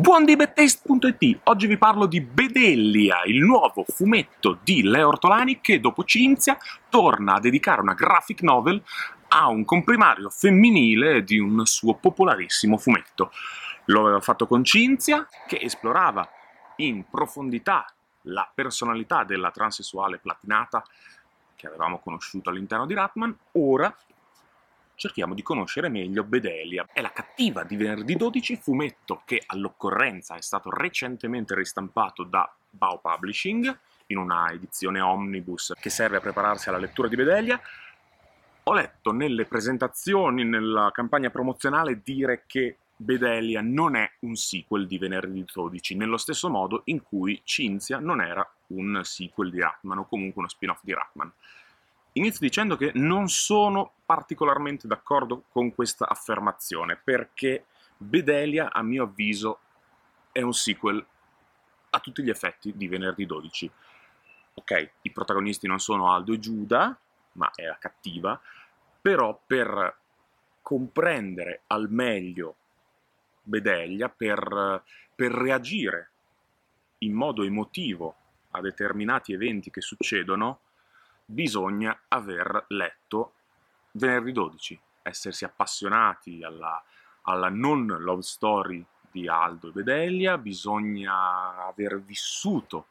Buon di bedtaste.it, oggi vi parlo di Bedellia, il nuovo fumetto di Leo Ortolani che dopo Cinzia torna a dedicare una graphic novel a un comprimario femminile di un suo popolarissimo fumetto. Lo aveva fatto con Cinzia, che esplorava in profondità la personalità della transessuale platinata che avevamo conosciuto all'interno di Ratman, ora cerchiamo di conoscere meglio Bedelia. È la cattiva di venerdì 12, fumetto che all'occorrenza è stato recentemente ristampato da Bao Publishing in una edizione omnibus che serve a prepararsi alla lettura di Bedelia. Ho letto nelle presentazioni, nella campagna promozionale, dire che Bedelia non è un sequel di Venerdì 12, nello stesso modo in cui Cinzia non era un sequel di Ratman o comunque uno spin-off di Ratman. Inizio dicendo che non sono particolarmente d'accordo con questa affermazione, perché Bedelia, a mio avviso, è un sequel a tutti gli effetti di Venerdì 12. Ok, i protagonisti non sono Aldo e Giuda, ma è la cattiva, però per comprendere al meglio Bedelia, per, per reagire in modo emotivo a determinati eventi che succedono, bisogna aver letto Venerdì 12, essersi appassionati alla, alla non love story di Aldo e Bedelia, bisogna aver vissuto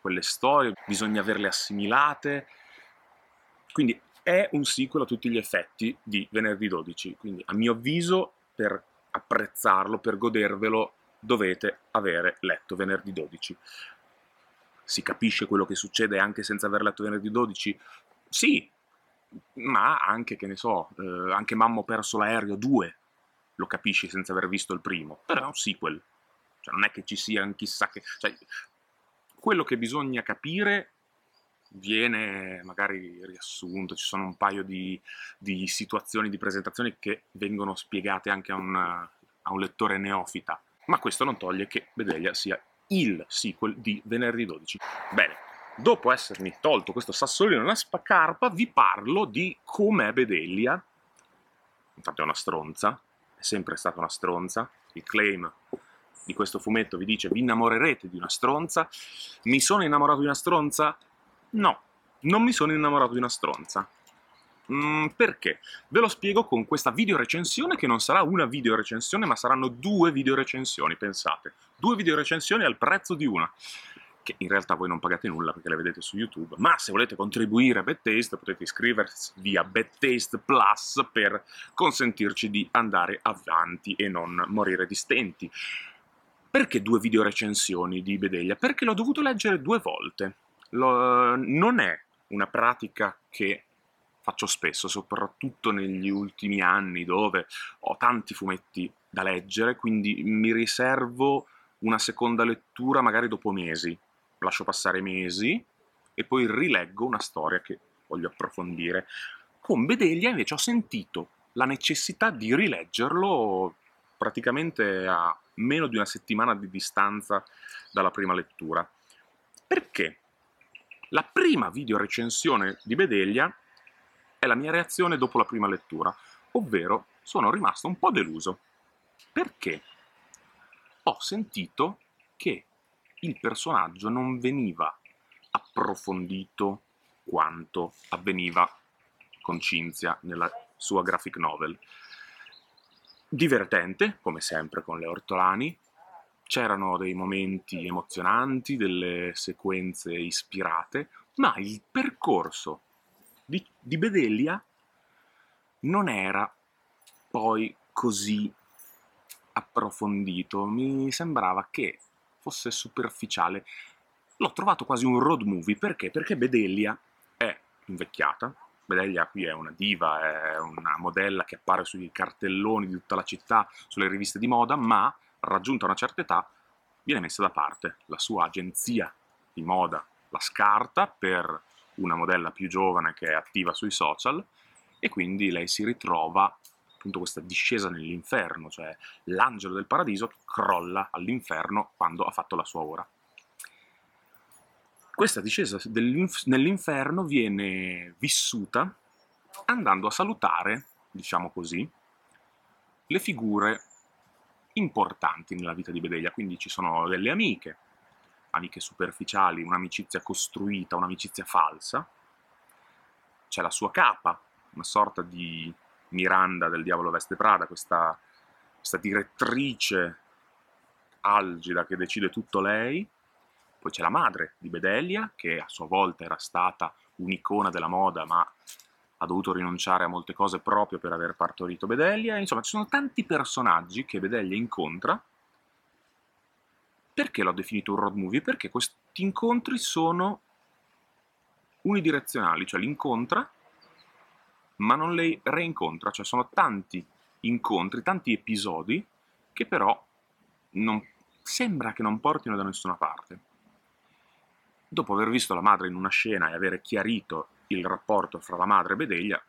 quelle storie, bisogna averle assimilate, quindi è un sequel a tutti gli effetti di Venerdì 12, quindi a mio avviso per apprezzarlo, per godervelo, dovete avere letto Venerdì 12 si capisce quello che succede anche senza aver letto venerdì 12? Sì, ma anche, che ne so, eh, anche Mamma ho perso l'aereo 2 lo capisci senza aver visto il primo, però è un sequel, cioè non è che ci sia un chissà che... Cioè, quello che bisogna capire viene magari riassunto, ci sono un paio di, di situazioni di presentazione che vengono spiegate anche a un, a un lettore neofita, ma questo non toglie che Bedelia sia il sequel di Venerdì 12. Bene, dopo essermi tolto questo sassolino nella scarpa, vi parlo di com'è Bedelia. Infatti è una stronza, è sempre stata una stronza. Il claim di questo fumetto vi dice vi innamorerete di una stronza. Mi sono innamorato di una stronza? No, non mi sono innamorato di una stronza. Mm, perché? Ve lo spiego con questa video recensione che non sarà una video recensione ma saranno due video recensioni, pensate. Due video recensioni al prezzo di una che in realtà voi non pagate nulla perché le vedete su YouTube, ma se volete contribuire a Bad Taste potete iscriversi via Bad Taste Plus per consentirci di andare avanti e non morire di stenti. Perché due video recensioni di Bedelia? Perché l'ho dovuto leggere due volte. Lo, non è una pratica che faccio spesso, soprattutto negli ultimi anni dove ho tanti fumetti da leggere, quindi mi riservo una seconda lettura magari dopo mesi. Lascio passare mesi e poi rileggo una storia che voglio approfondire. Con Bedelia invece ho sentito la necessità di rileggerlo praticamente a meno di una settimana di distanza dalla prima lettura. Perché? La prima video recensione di Bedelia è la mia reazione dopo la prima lettura, ovvero sono rimasto un po' deluso. Perché? Ho sentito che il personaggio non veniva approfondito quanto avveniva con Cinzia nella sua graphic novel. Divertente, come sempre con le ortolani, c'erano dei momenti emozionanti, delle sequenze ispirate, ma il percorso di, di Bedelia non era poi così approfondito, mi sembrava che fosse superficiale. L'ho trovato quasi un road movie, perché? Perché Bedelia è invecchiata, Bedelia qui è una diva, è una modella che appare sui cartelloni di tutta la città, sulle riviste di moda, ma raggiunta una certa età viene messa da parte. La sua agenzia di moda la scarta per una modella più giovane che è attiva sui social e quindi lei si ritrova appunto questa discesa nell'inferno, cioè l'angelo del paradiso crolla all'inferno quando ha fatto la sua ora. Questa discesa nell'inferno viene vissuta andando a salutare, diciamo così, le figure importanti nella vita di Bedelia, quindi ci sono delle amiche, amiche superficiali, un'amicizia costruita, un'amicizia falsa, c'è la sua capa, una sorta di Miranda del Diavolo Veste Prada, questa, questa direttrice algida che decide tutto lei, poi c'è la madre di Bedelia, che a sua volta era stata un'icona della moda, ma ha dovuto rinunciare a molte cose proprio per aver partorito Bedelia. Insomma, ci sono tanti personaggi che Bedelia incontra. Perché l'ho definito un road movie? Perché questi incontri sono unidirezionali, cioè li incontra, ma non li reincontra, cioè sono tanti incontri, tanti episodi che però non, sembra che non portino da nessuna parte. Dopo aver visto la madre in una scena e aver chiarito il rapporto fra la madre e Bedeglia,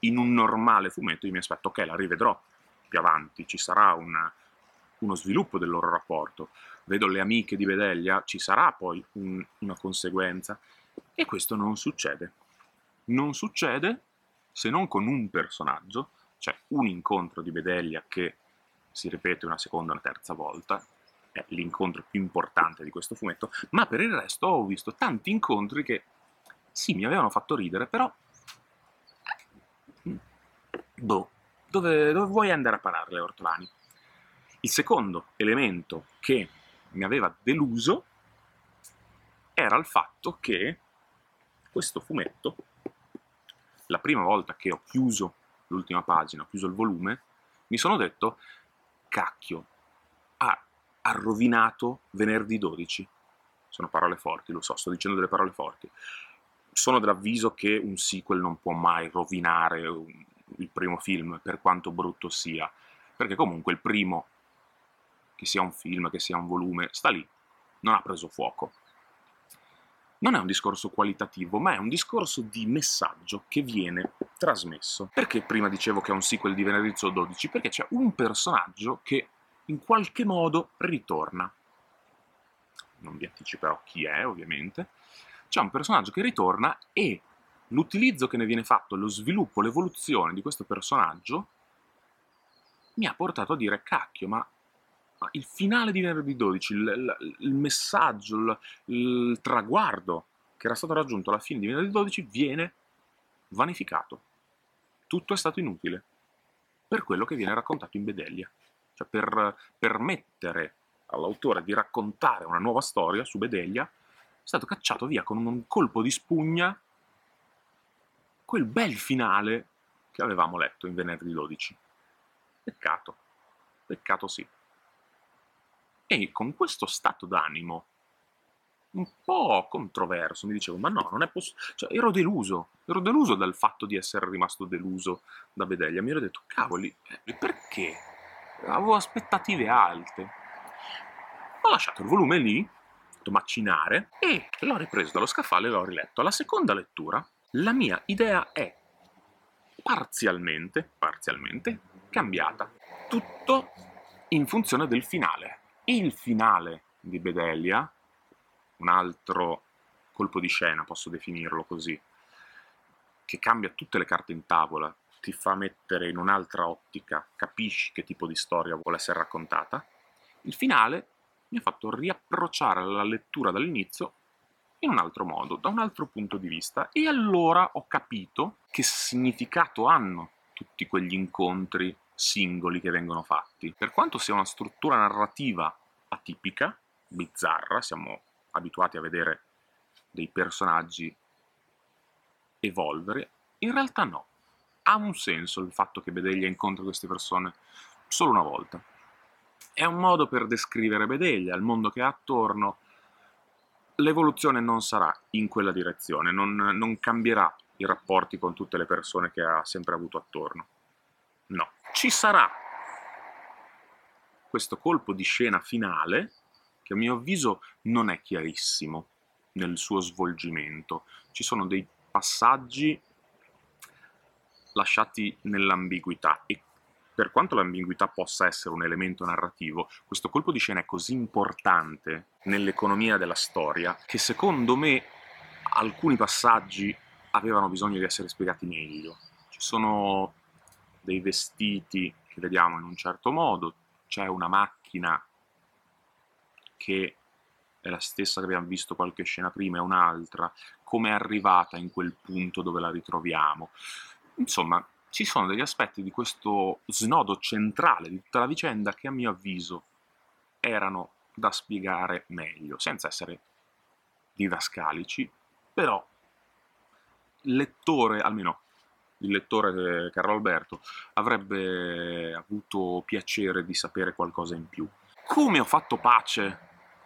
in un normale fumetto io mi aspetto, ok, la rivedrò più avanti, ci sarà un, uno sviluppo del loro rapporto, vedo le amiche di Bedeglia, ci sarà poi un, una conseguenza, e questo non succede. Non succede se non con un personaggio, cioè un incontro di Bedeglia che si ripete una seconda una terza volta, è l'incontro più importante di questo fumetto, ma per il resto ho visto tanti incontri che sì, mi avevano fatto ridere, però... Boh, dove, dove vuoi andare a parare, Ortolani? Il secondo elemento che mi aveva deluso era il fatto che questo fumetto, la prima volta che ho chiuso l'ultima pagina, ho chiuso il volume, mi sono detto, cacchio, ha, ha rovinato venerdì 12. Sono parole forti, lo so, sto dicendo delle parole forti. Sono dell'avviso che un sequel non può mai rovinare un, il primo film, per quanto brutto sia, perché comunque il primo, che sia un film, che sia un volume, sta lì, non ha preso fuoco non è un discorso qualitativo, ma è un discorso di messaggio che viene trasmesso. Perché prima dicevo che è un sequel di Venerdì 12? Perché c'è un personaggio che in qualche modo ritorna. Non vi anticiperò chi è, ovviamente. C'è un personaggio che ritorna e l'utilizzo che ne viene fatto, lo sviluppo, l'evoluzione di questo personaggio mi ha portato a dire cacchio, ma il finale di venerdì 12, il, il, messaggio, il, il, traguardo che era stato raggiunto alla fine di venerdì 12 viene vanificato. Tutto è stato inutile per quello che viene raccontato in Bedelia. Cioè per permettere all'autore di raccontare una nuova storia su Bedelia, è stato cacciato via con un colpo di spugna quel bel finale che avevamo letto in venerdì 12. Peccato, peccato sì. E con questo stato d'animo un po' controverso, mi dicevo, ma no, non è possibile. Cioè, ero deluso, ero deluso dal fatto di essere rimasto deluso da Bedeglia. Mi ero detto, cavoli, eh, perché? Avevo aspettative alte. Ho lasciato il volume lì, fatto macinare, e l'ho ripreso dallo scaffale e l'ho riletto. Alla seconda lettura, la mia idea è parzialmente, parzialmente cambiata. Tutto in funzione del finale il finale di Bedelia, un altro colpo di scena, posso definirlo così, che cambia tutte le carte in tavola, ti fa mettere in un'altra ottica, capisci che tipo di storia vuole essere raccontata. Il finale mi ha fatto riapprocciare la lettura dall'inizio in un altro modo, da un altro punto di vista, e allora ho capito che significato hanno tutti quegli incontri singoli che vengono fatti. Per quanto sia una struttura narrativa atipica, bizzarra, siamo abituati a vedere dei personaggi evolvere, in realtà no. Ha un senso il fatto che Bedeglia incontri queste persone solo una volta. È un modo per descrivere Bedeglia, il mondo che ha attorno. L'evoluzione non sarà in quella direzione, non, non cambierà i rapporti con tutte le persone che ha sempre avuto attorno. No, ci sarà questo colpo di scena finale, che a mio avviso non è chiarissimo nel suo svolgimento. Ci sono dei passaggi lasciati nell'ambiguità e per quanto l'ambiguità possa essere un elemento narrativo, questo colpo di scena è così importante nell'economia della storia che secondo me alcuni passaggi avevano bisogno di essere spiegati meglio. Ci sono dei vestiti che vediamo in un certo modo, c'è una macchina che è la stessa che abbiamo visto qualche scena prima, è un'altra, come è arrivata in quel punto dove la ritroviamo. Insomma, ci sono degli aspetti di questo snodo centrale di tutta la vicenda che a mio avviso erano da spiegare meglio, senza essere didascalici, però il lettore, almeno il lettore Carlo Alberto, avrebbe avuto piacere di sapere qualcosa in più. Come ho fatto pace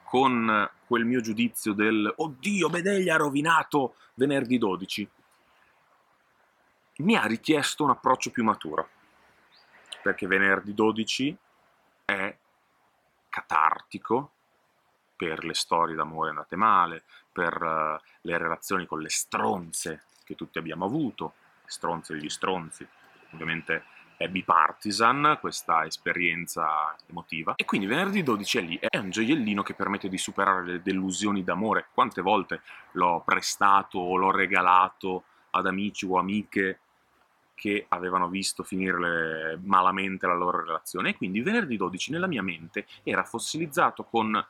con quel mio giudizio del oddio, Bedeglia ha rovinato venerdì 12, mi ha richiesto un approccio più maturo, perché venerdì 12 è catartico per le storie d'amore andate male, per uh, le relazioni con le stronze che tutti abbiamo avuto, stronze degli stronzi, ovviamente è bipartisan questa esperienza emotiva. E quindi venerdì 12 è lì, è un gioiellino che permette di superare le delusioni d'amore. Quante volte l'ho prestato o l'ho regalato ad amici o amiche che avevano visto finire malamente la loro relazione. E quindi venerdì 12 nella mia mente era fossilizzato con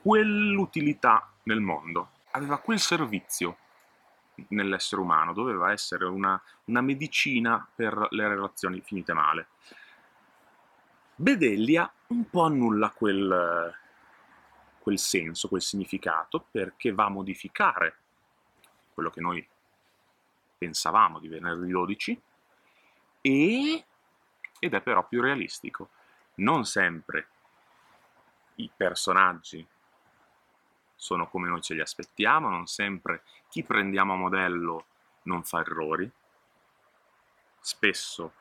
quell'utilità nel mondo, aveva quel servizio nell'essere umano, doveva essere una, una medicina per le relazioni finite male. Bedellia un po' annulla quel, quel senso, quel significato, perché va a modificare quello che noi pensavamo di venerdì 12 e, ed è però più realistico. Non sempre i personaggi sono come noi ce li aspettiamo, non sempre chi prendiamo a modello non fa errori. Spesso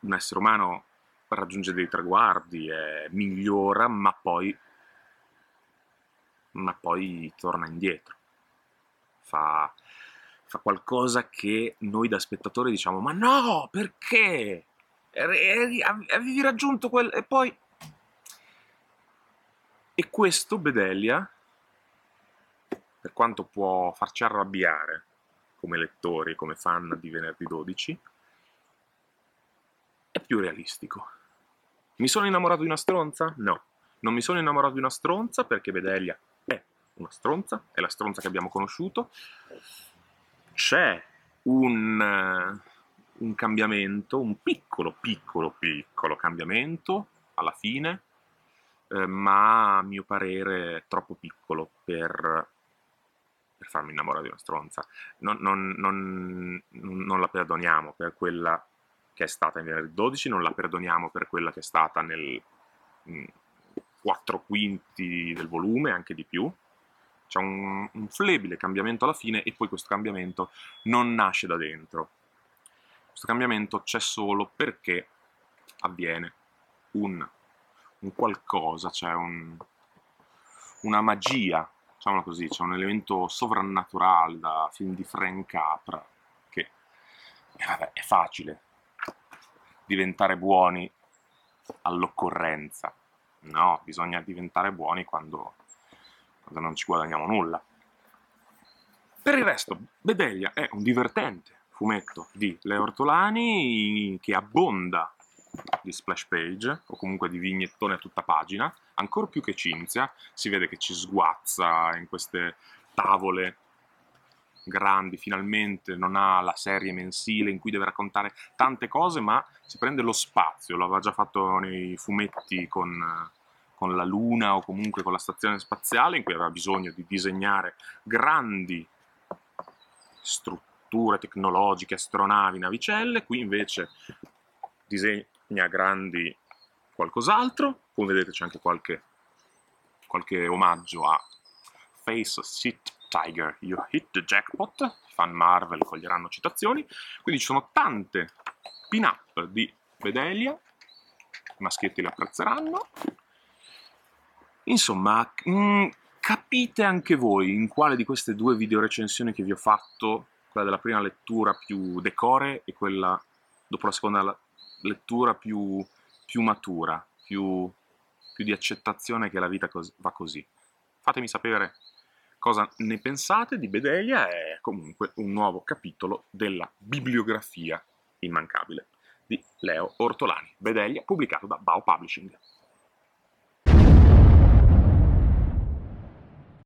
un essere umano raggiunge dei traguardi e migliora, ma poi, ma poi torna indietro. Fa, fa qualcosa che noi da spettatori diciamo, ma no, perché? Avevi raggiunto quel... e poi e questo Bedelia, per quanto può farci arrabbiare come lettori, come fan di Venerdì 12, è più realistico. Mi sono innamorato di una stronza? No. Non mi sono innamorato di una stronza perché Bedelia è una stronza, è la stronza che abbiamo conosciuto. C'è un, un cambiamento, un piccolo, piccolo, piccolo cambiamento alla fine eh, ma a mio parere è troppo piccolo per, per farmi innamorare di una stronza. Non, non, non, non, la perdoniamo per quella che è stata in venerdì 12, non la perdoniamo per quella che è stata nel 4 quinti del volume, anche di più. C'è un, un flebile cambiamento alla fine e poi questo cambiamento non nasce da dentro. Questo cambiamento c'è solo perché avviene un un qualcosa, c'è un, una magia, diciamolo così, c'è un elemento sovrannaturale da film di Frank Capra che eh, vabbè, è facile diventare buoni all'occorrenza. No, bisogna diventare buoni quando, quando non ci guadagniamo nulla. Per il resto, Bedelia è un divertente fumetto di Leo Ortolani che abbonda di splash page o comunque di vignettone a tutta pagina, ancora più che Cinzia, si vede che ci sguazza in queste tavole grandi, finalmente non ha la serie mensile in cui deve raccontare tante cose, ma si prende lo spazio, lo aveva già fatto nei fumetti con, con la Luna o comunque con la stazione spaziale, in cui aveva bisogno di disegnare grandi strutture tecnologiche, astronavi, navicelle, qui invece disegna grandi qualcos'altro, come vedete c'è anche qualche, qualche omaggio a Face Sit Tiger, You Hit the Jackpot, fan Marvel coglieranno citazioni, quindi ci sono tante pin-up di Bedelia, i maschietti le apprezzeranno, insomma, mm, capite anche voi in quale di queste due video recensioni che vi ho fatto, quella della prima lettura più decore e quella dopo la seconda lettura più, più matura, più, più, di accettazione che la vita cos va così. Fatemi sapere cosa ne pensate di Bedelia, è comunque un nuovo capitolo della bibliografia immancabile. di Leo Ortolani. Bedelia, pubblicato da Bao Publishing.